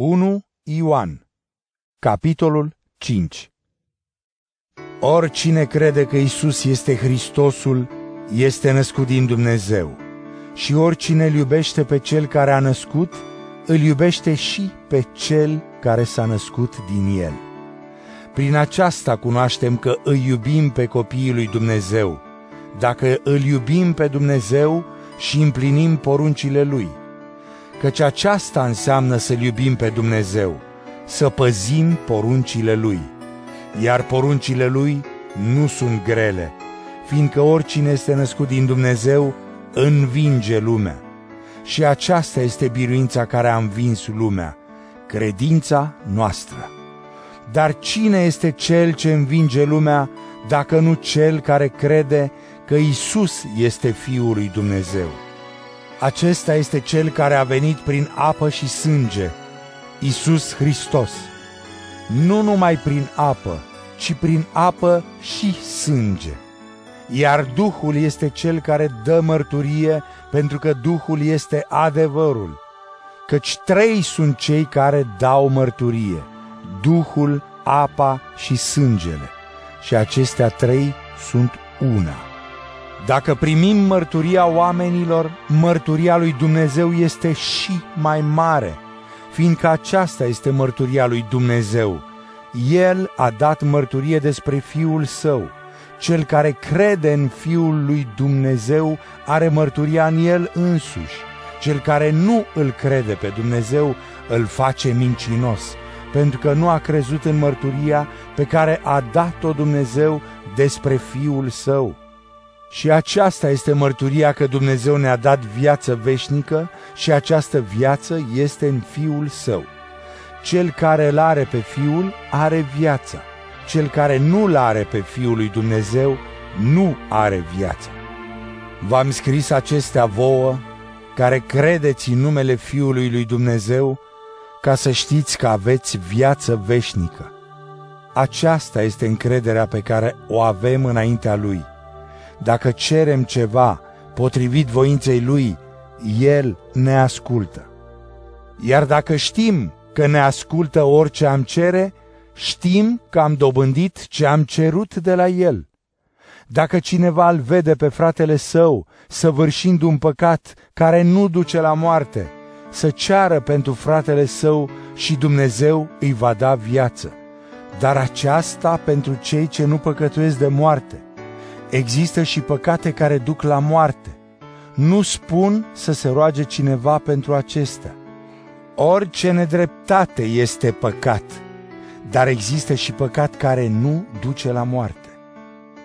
1 Ioan Capitolul 5 Oricine crede că Isus este Hristosul, este născut din Dumnezeu. Și oricine îl iubește pe cel care a născut, îl iubește și pe cel care s-a născut din el. Prin aceasta cunoaștem că îi iubim pe copiii lui Dumnezeu, dacă îl iubim pe Dumnezeu și împlinim poruncile lui căci aceasta înseamnă să-L iubim pe Dumnezeu, să păzim poruncile Lui. Iar poruncile Lui nu sunt grele, fiindcă oricine este născut din Dumnezeu învinge lumea. Și aceasta este biruința care a învins lumea, credința noastră. Dar cine este cel ce învinge lumea, dacă nu cel care crede că Isus este Fiul lui Dumnezeu? Acesta este Cel care a venit prin apă și sânge, Isus Hristos. Nu numai prin apă, ci prin apă și sânge. Iar Duhul este Cel care dă mărturie, pentru că Duhul este adevărul. Căci trei sunt cei care dau mărturie, Duhul, apa și sângele. Și acestea trei sunt una. Dacă primim mărturia oamenilor, mărturia lui Dumnezeu este și mai mare, fiindcă aceasta este mărturia lui Dumnezeu. El a dat mărturie despre Fiul Său. Cel care crede în Fiul lui Dumnezeu are mărturia în El însuși. Cel care nu îl crede pe Dumnezeu îl face mincinos, pentru că nu a crezut în mărturia pe care a dat-o Dumnezeu despre Fiul Său. Și aceasta este mărturia că Dumnezeu ne-a dat viață veșnică și această viață este în Fiul Său. Cel care îl are pe Fiul are viața. Cel care nu îl are pe Fiul lui Dumnezeu nu are viața. V-am scris acestea vouă, care credeți în numele Fiului lui Dumnezeu, ca să știți că aveți viață veșnică. Aceasta este încrederea pe care o avem înaintea Lui dacă cerem ceva potrivit voinței Lui, El ne ascultă. Iar dacă știm că ne ascultă orice am cere, știm că am dobândit ce am cerut de la El. Dacă cineva îl vede pe fratele său săvârșind un păcat care nu duce la moarte, să ceară pentru fratele său și Dumnezeu îi va da viață. Dar aceasta pentru cei ce nu păcătuiesc de moarte Există și păcate care duc la moarte. Nu spun să se roage cineva pentru acestea. Orice nedreptate este păcat, dar există și păcat care nu duce la moarte.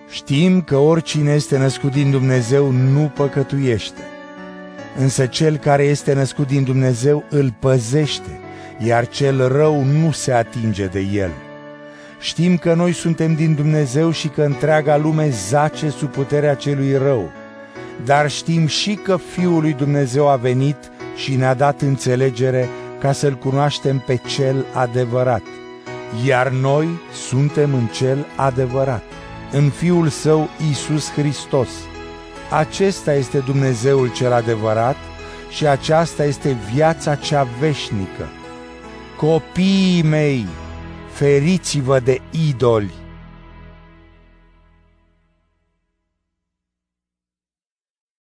Știm că oricine este născut din Dumnezeu nu păcătuiește, însă cel care este născut din Dumnezeu îl păzește, iar cel rău nu se atinge de el. Știm că noi suntem din Dumnezeu și că întreaga lume zace sub puterea celui rău. Dar știm și că Fiul lui Dumnezeu a venit și ne-a dat înțelegere ca să-L cunoaștem pe Cel adevărat. Iar noi suntem în Cel adevărat, în Fiul Său Isus Hristos. Acesta este Dumnezeul cel adevărat și aceasta este viața cea veșnică. Copiii mei, feriți-vă de idoli